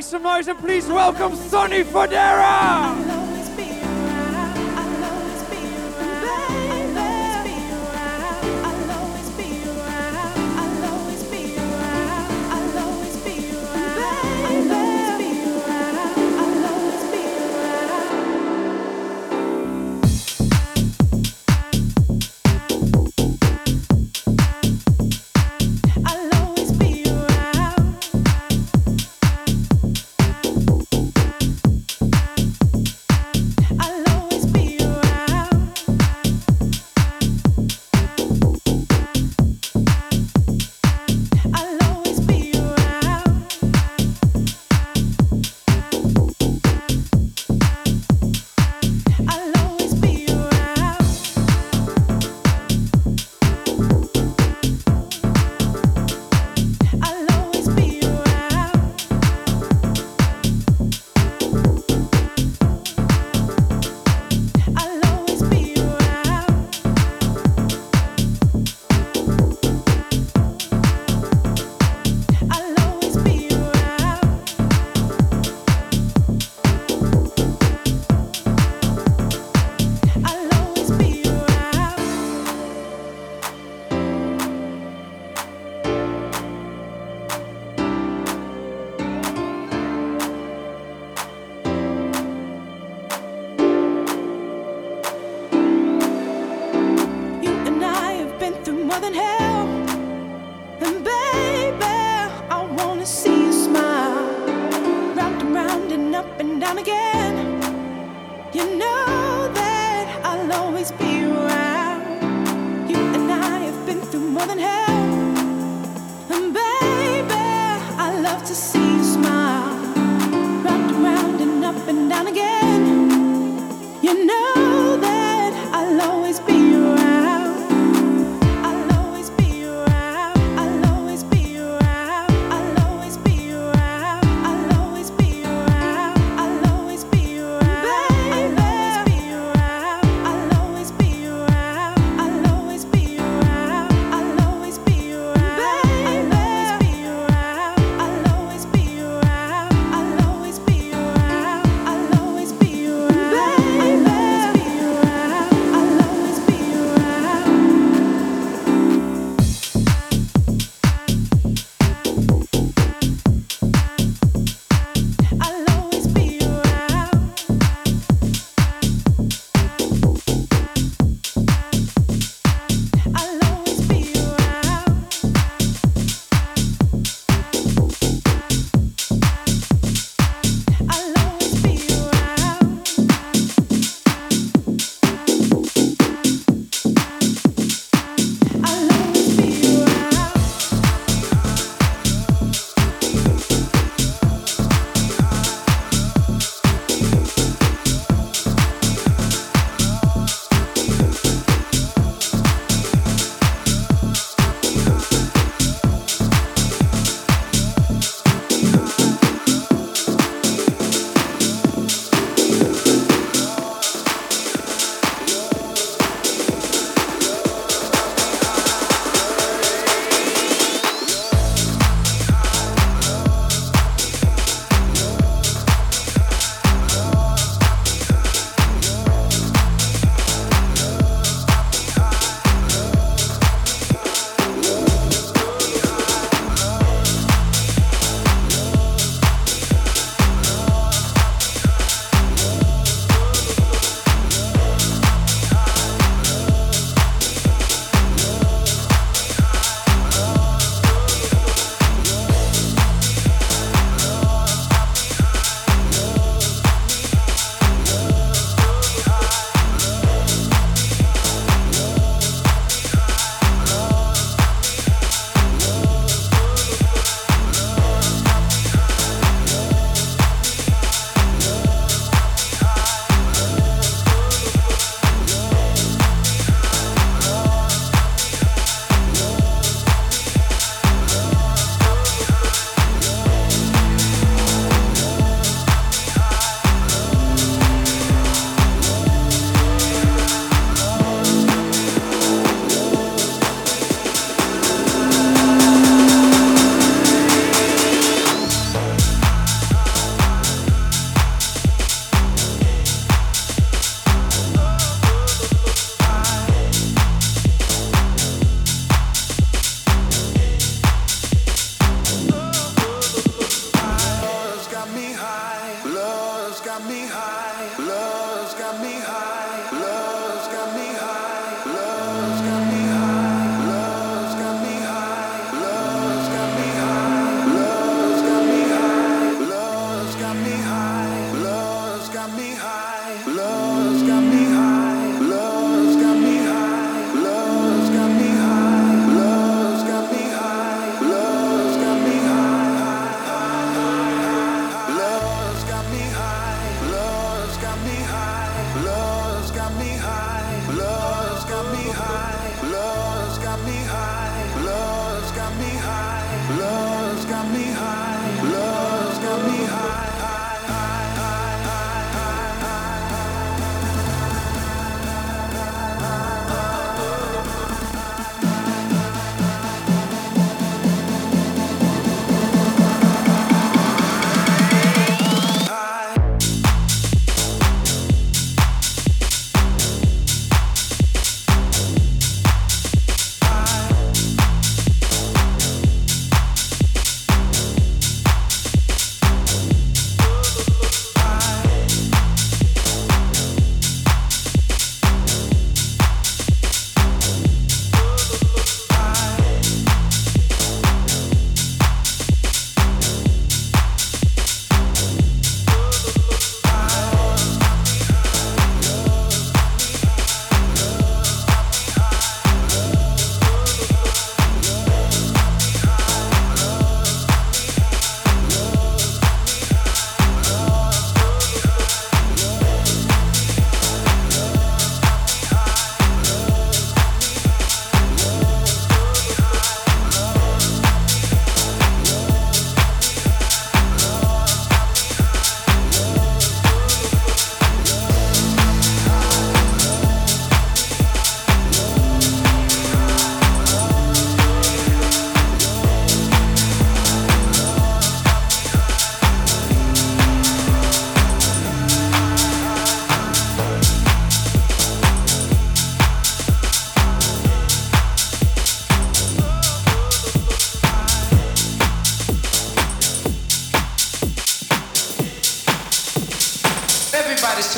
make some noise and please welcome Sonny Fodera!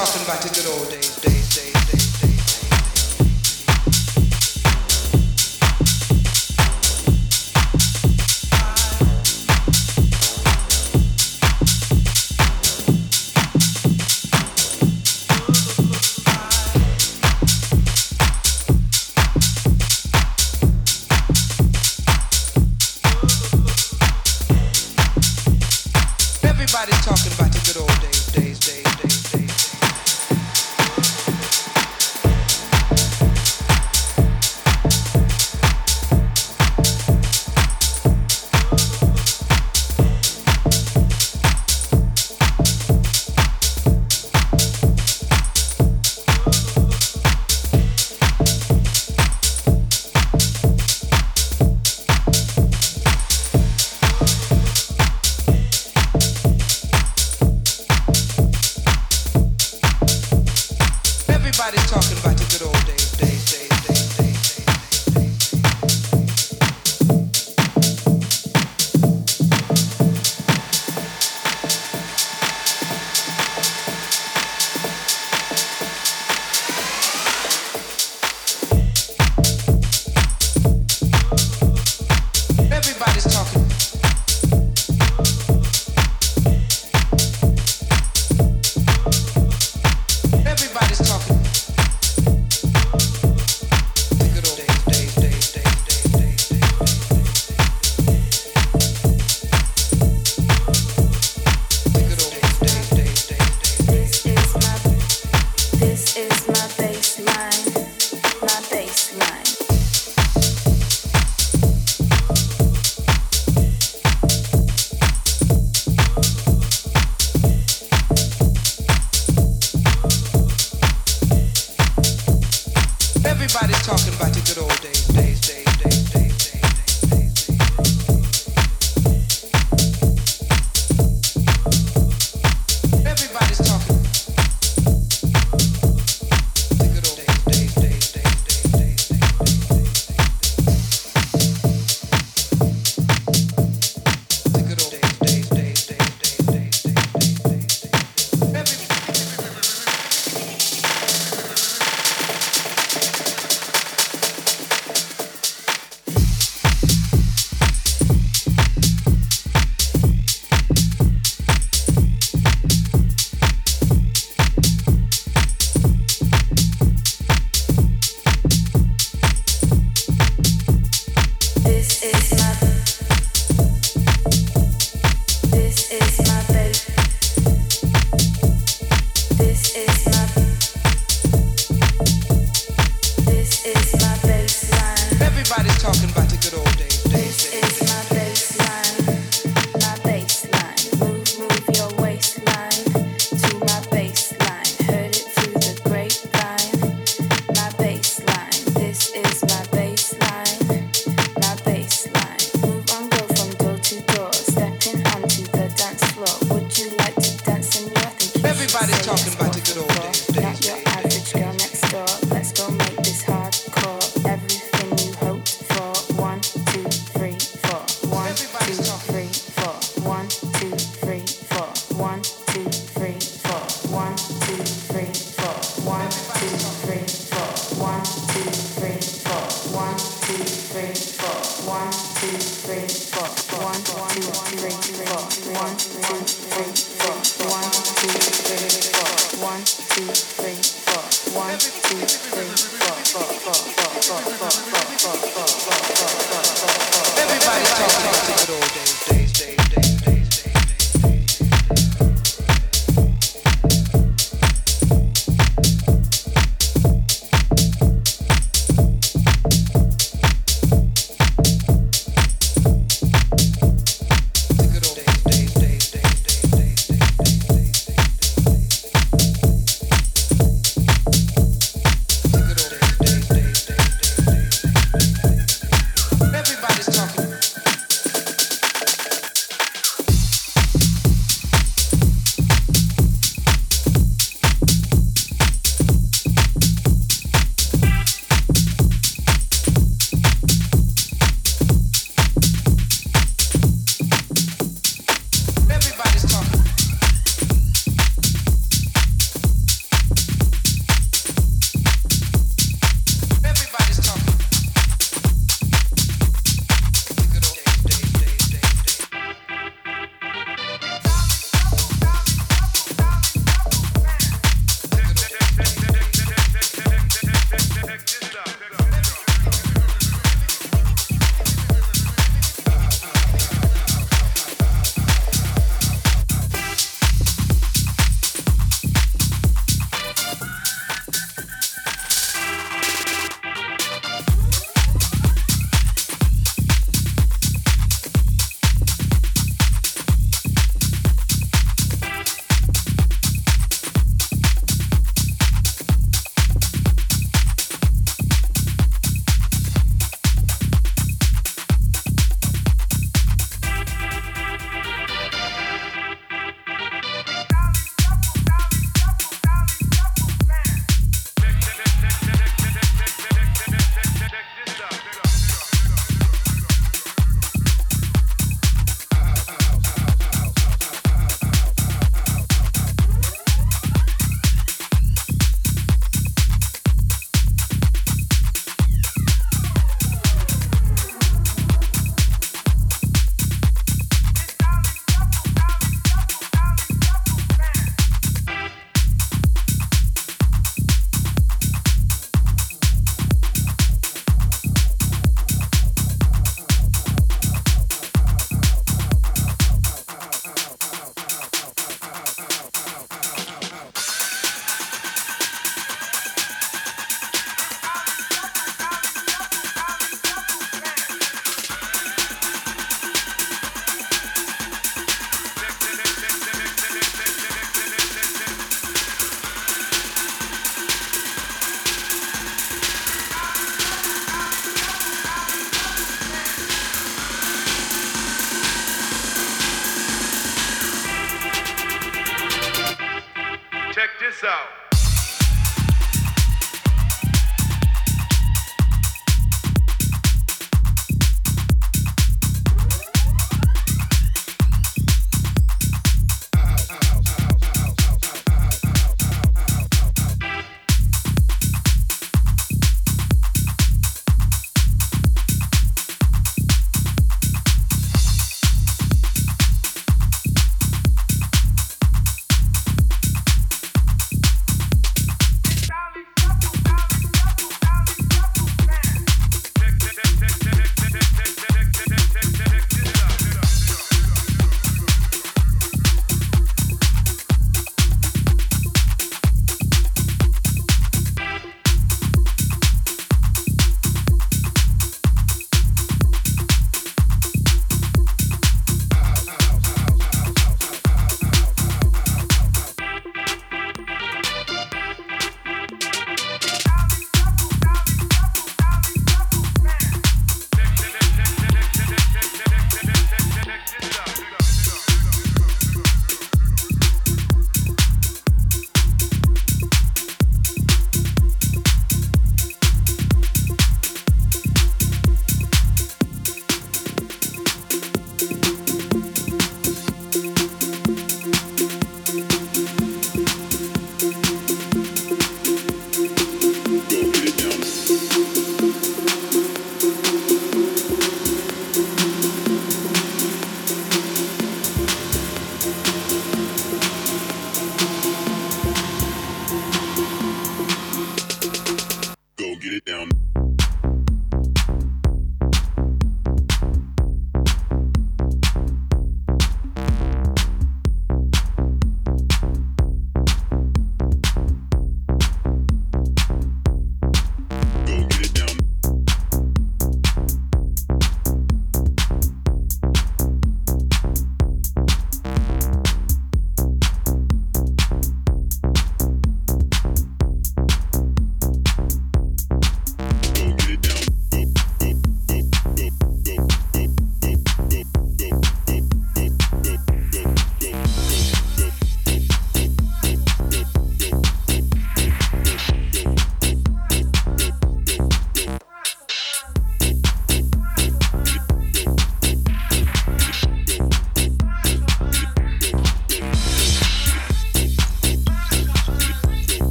Talking about the good old days,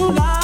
Love.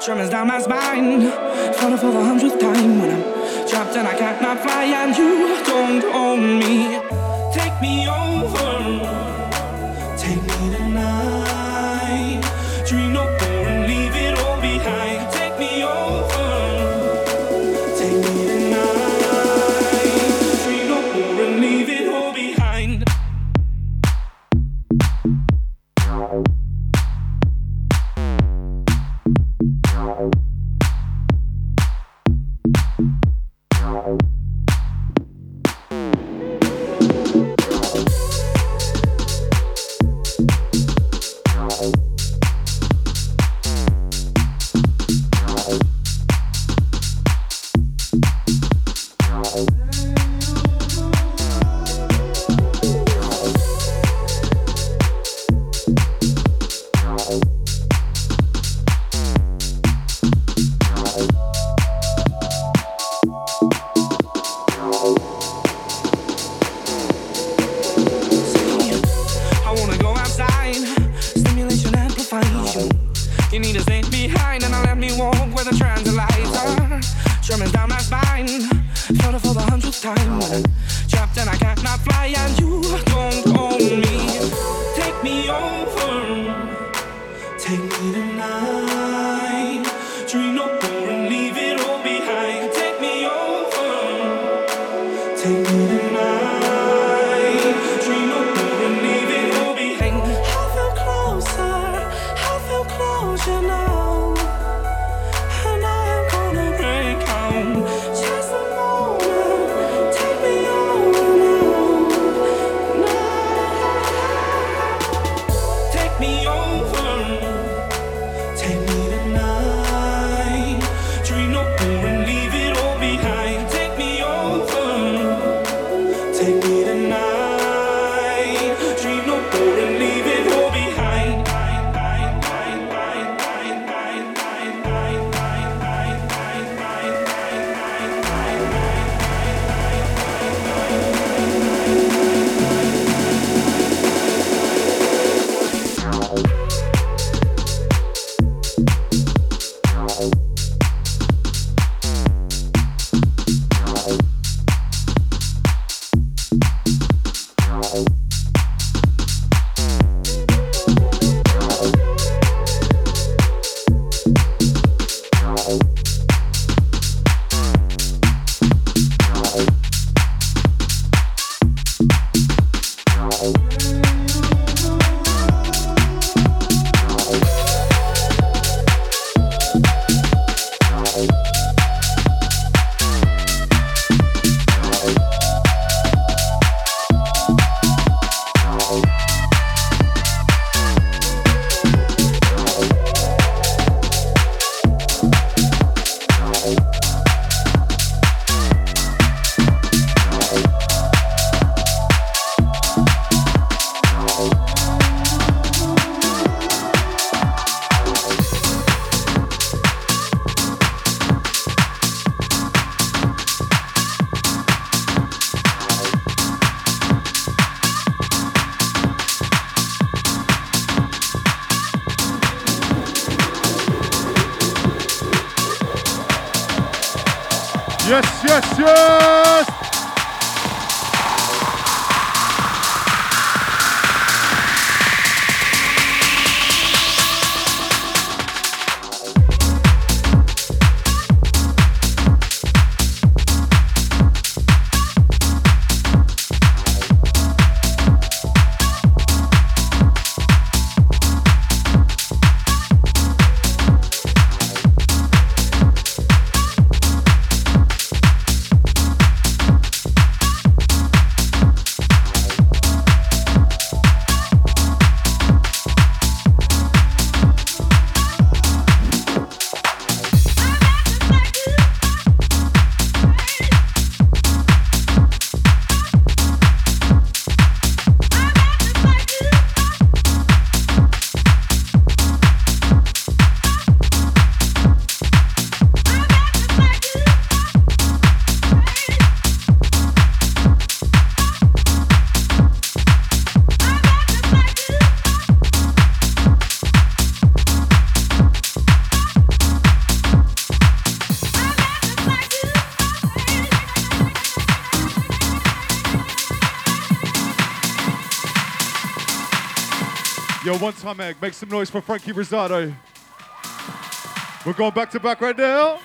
tremors down my spine. Falling for the hundredth time when I'm trapped and I can't not fly, and you don't own me. Take me over, take me tonight. Dream no Make some noise for Franky Rizardo. We're going back to back right now.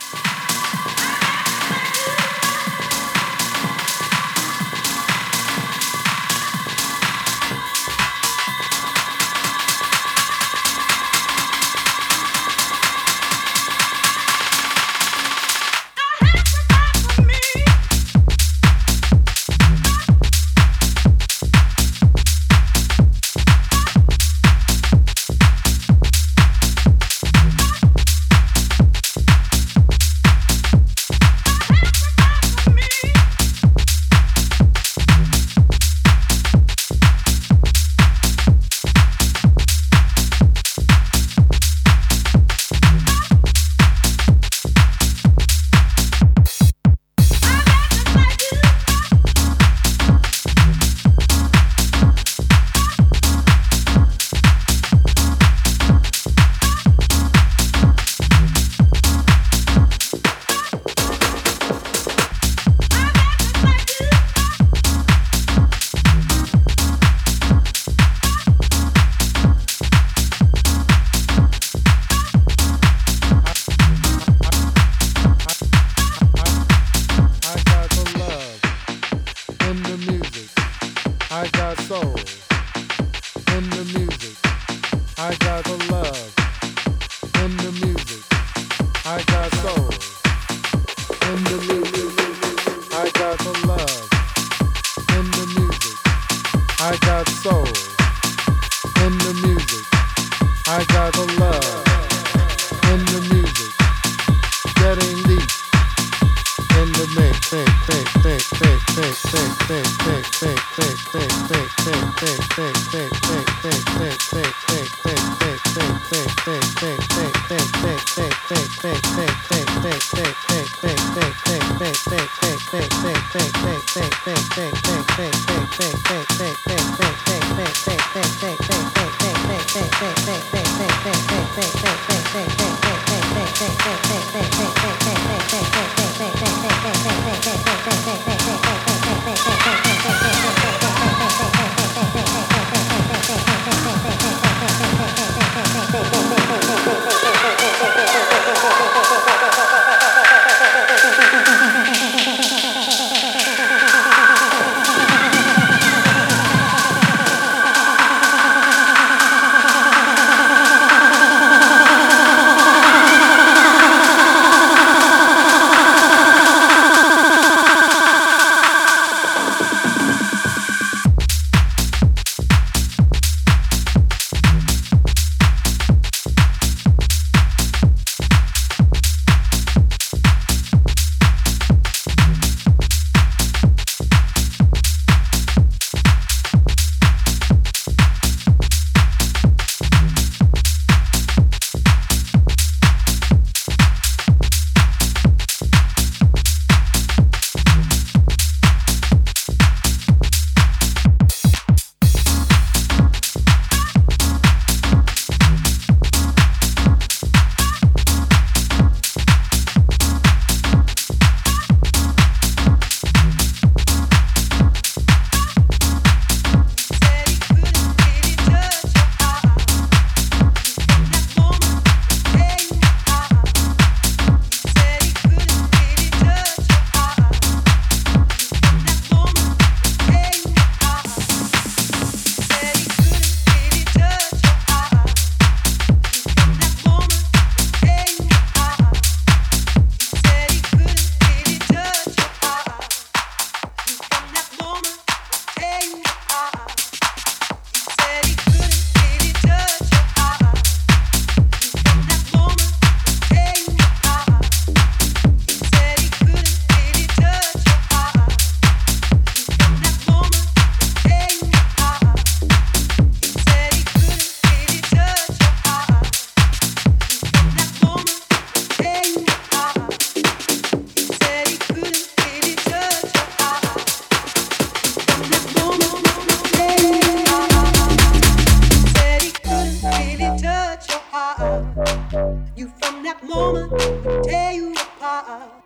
that moment would tear you apart.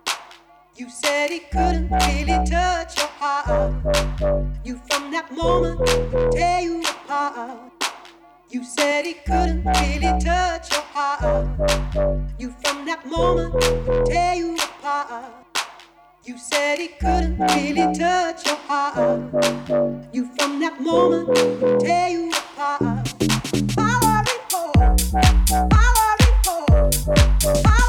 You said it couldn't really touch your heart. You from that moment would tear you apart. You said it couldn't really touch your heart. You from that moment would tear you apart. You said it couldn't really touch your heart. You from that moment would tear you apart. Fala!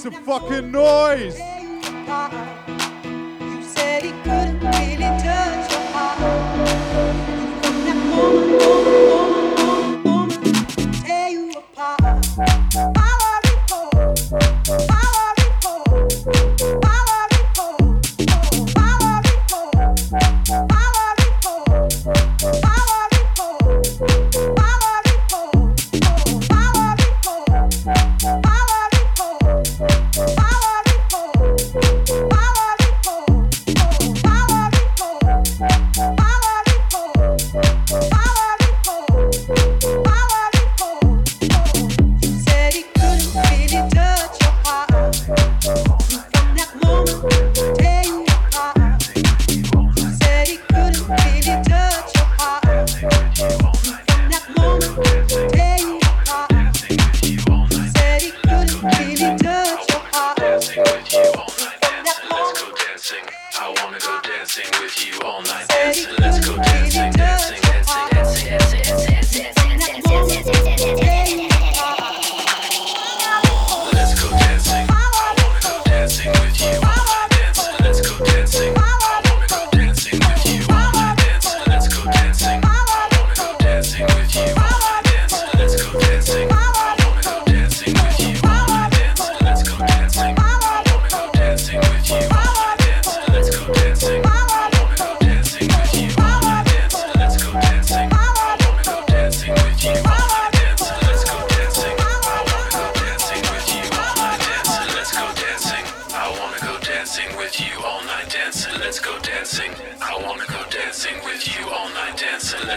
some fucking noise.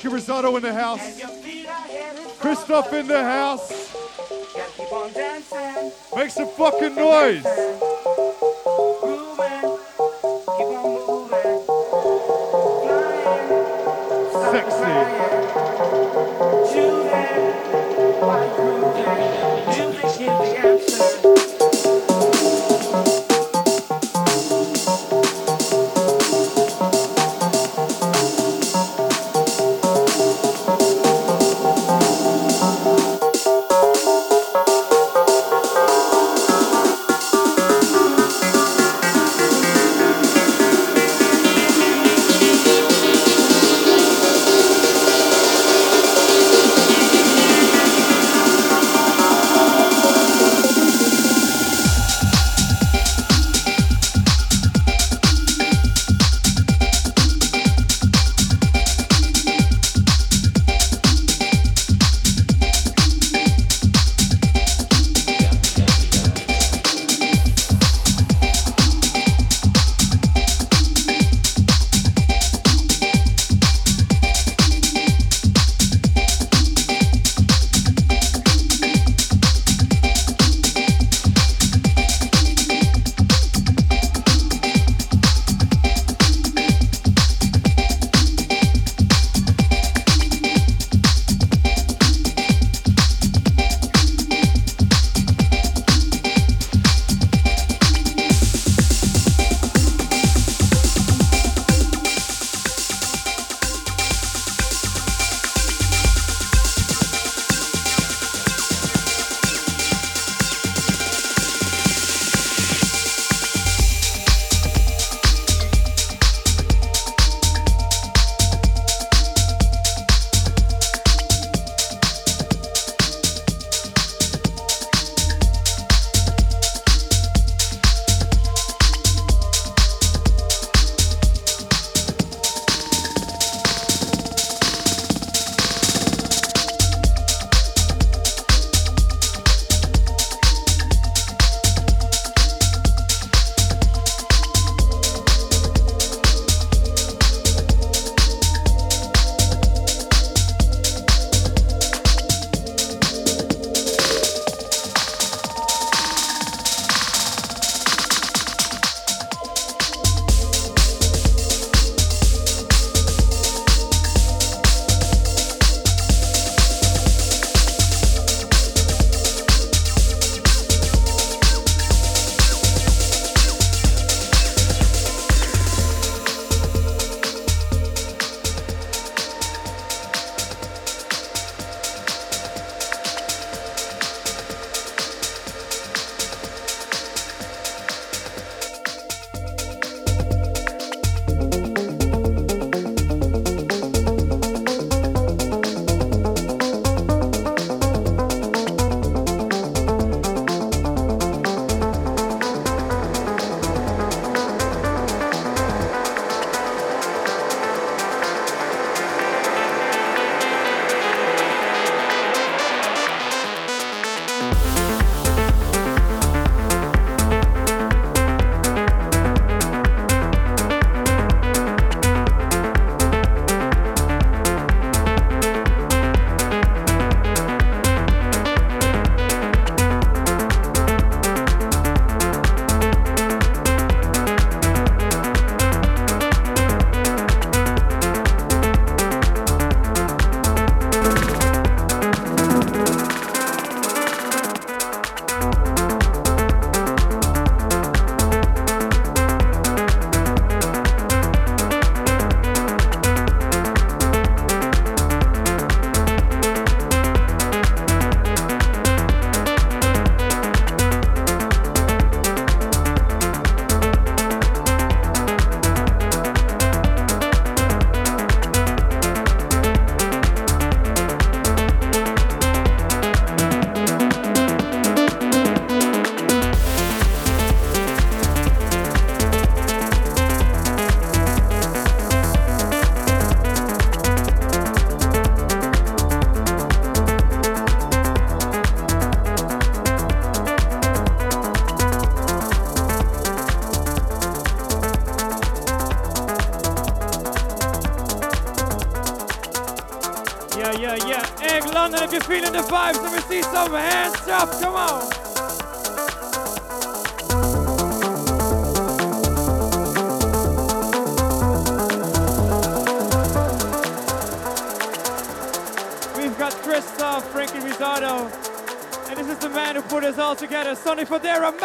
Franky in the house. Cristoph in the house. Make some fucking noise.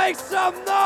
Make some noise!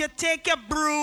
You take your broom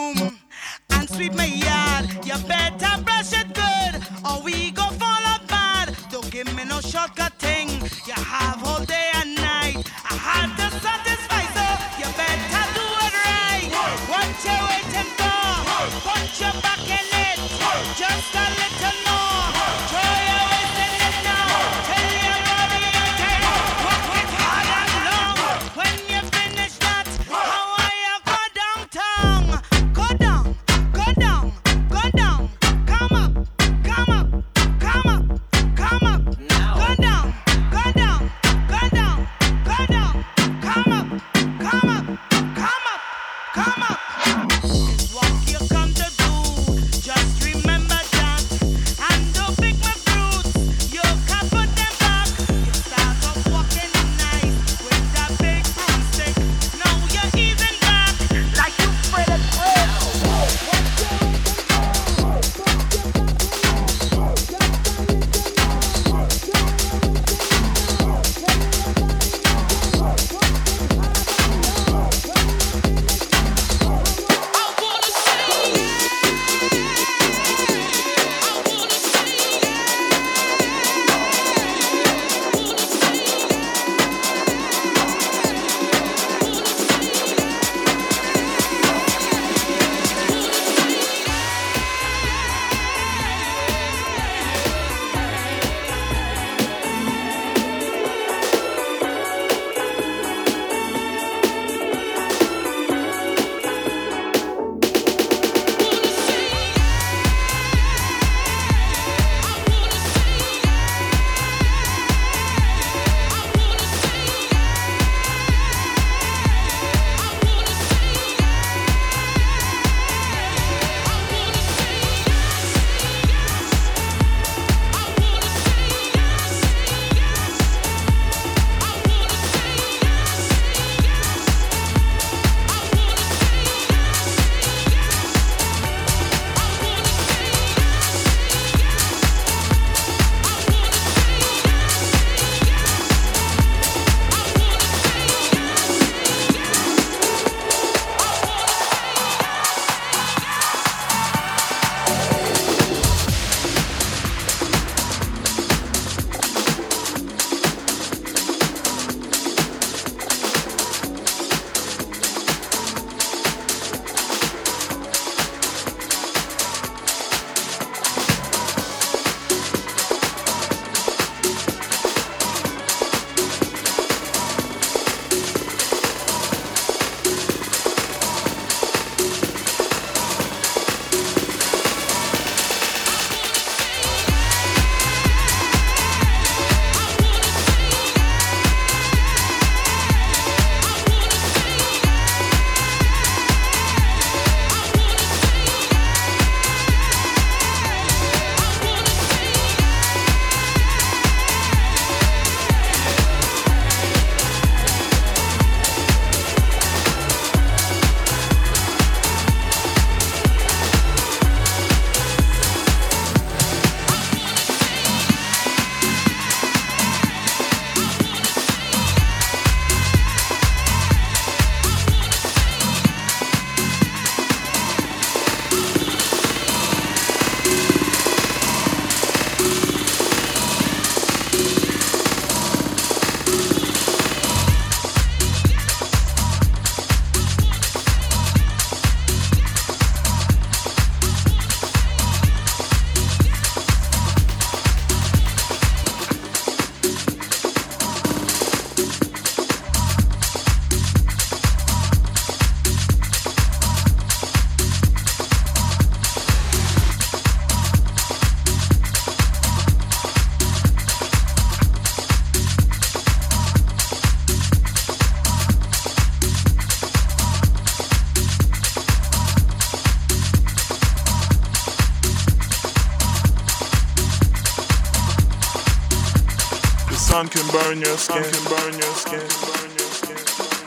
burn your skin, can burn your skin.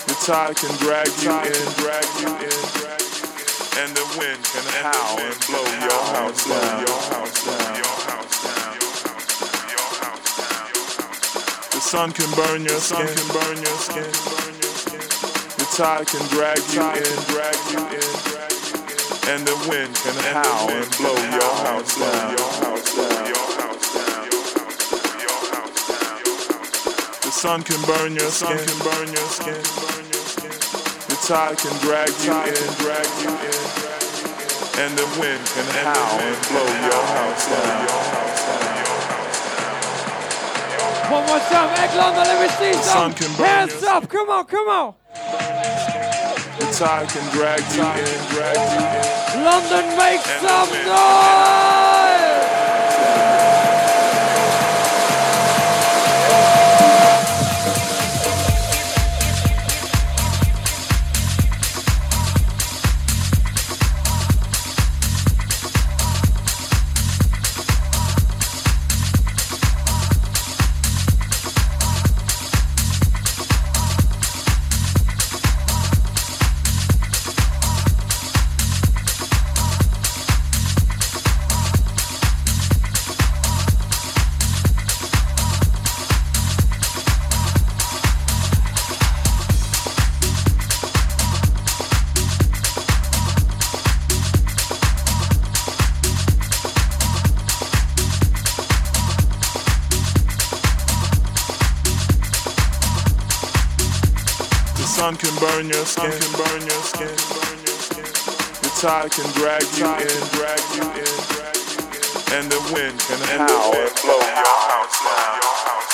The tide can drag you in, drag you in, and the wind can howl and blow your house down, your house down, your house down. The sun can burn your skin, can burn your skin. The tide can drag you in, drag you in, and the wind can howl and blow your house down. The sun can burn your skin, can burn your skin. The tide can drag you in, drag you in, and the wind can howl and blow your house down. One more time, Egg London, let me see some sun can burn hands up. Come on, come on. The tide can drag you in, drag you in. London, make And some noise. Sun can burn your skin, can burn your skin. The tide can drag you in, drag you in, and the wind can howl and blow your house down.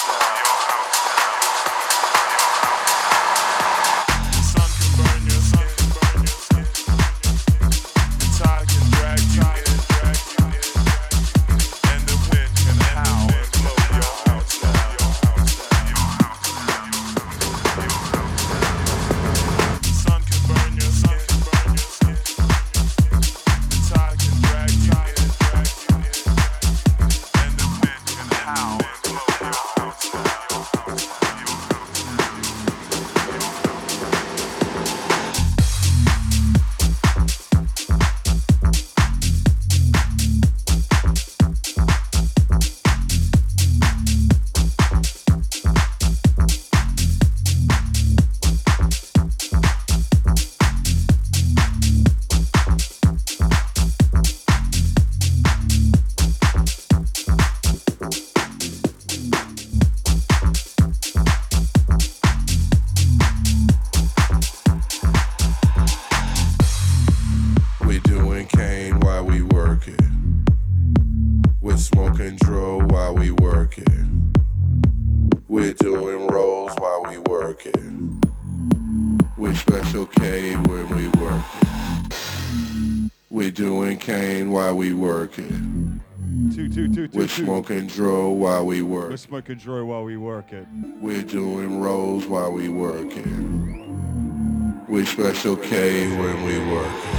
Smoking dro while we work. We're smoking joy while we work it. We're doing rolls while we work it. We special K when we work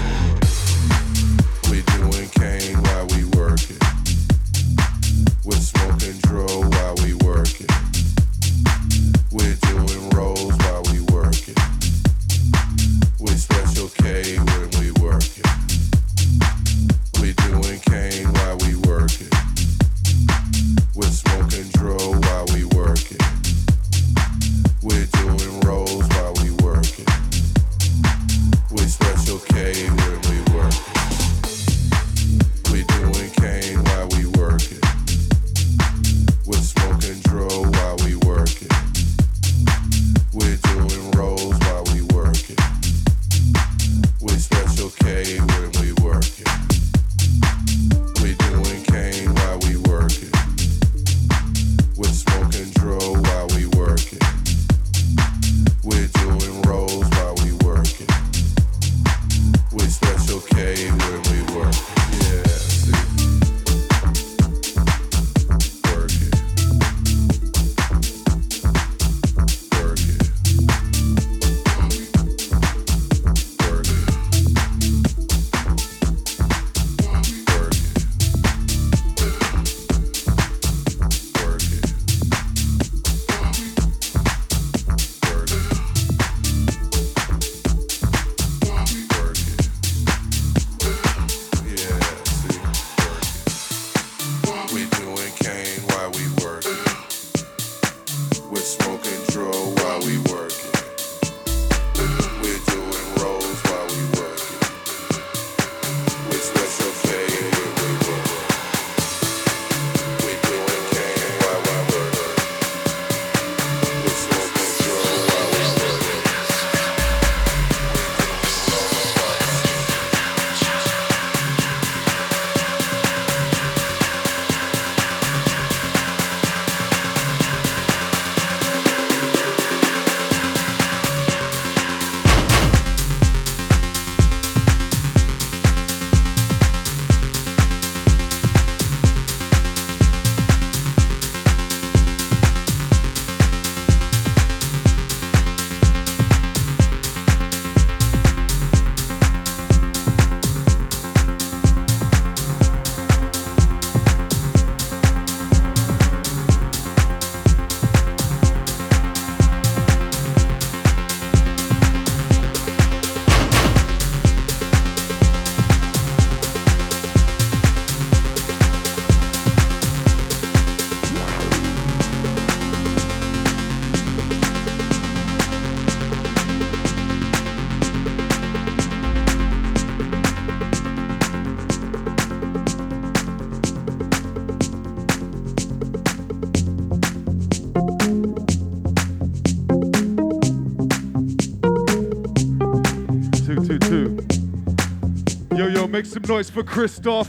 Make some noise for Cristoph.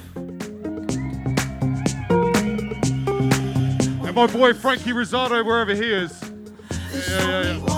And my boy Franky Rizardo, wherever he is. Yeah, yeah, yeah.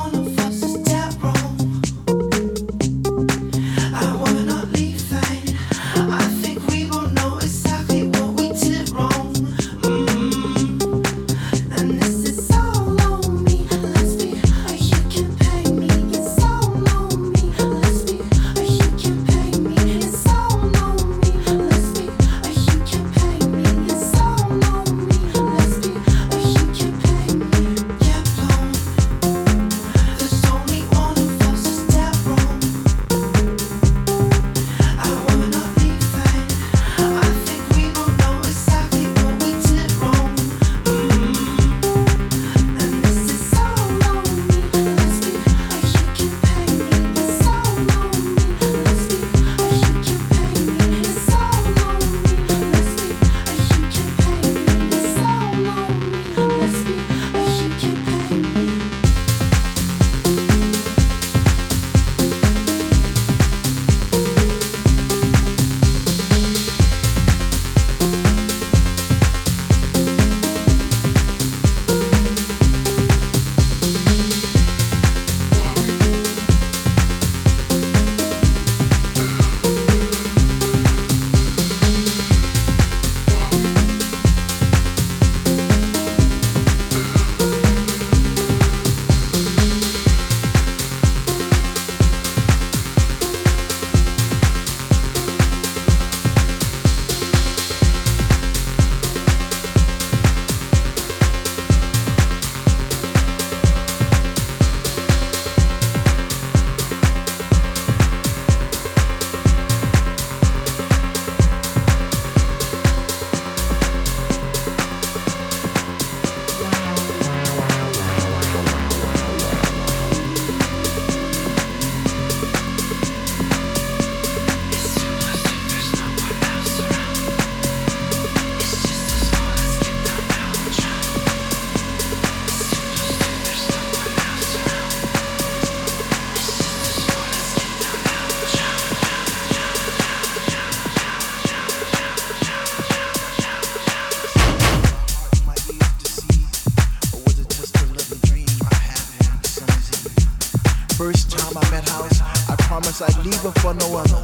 I leave her for no other.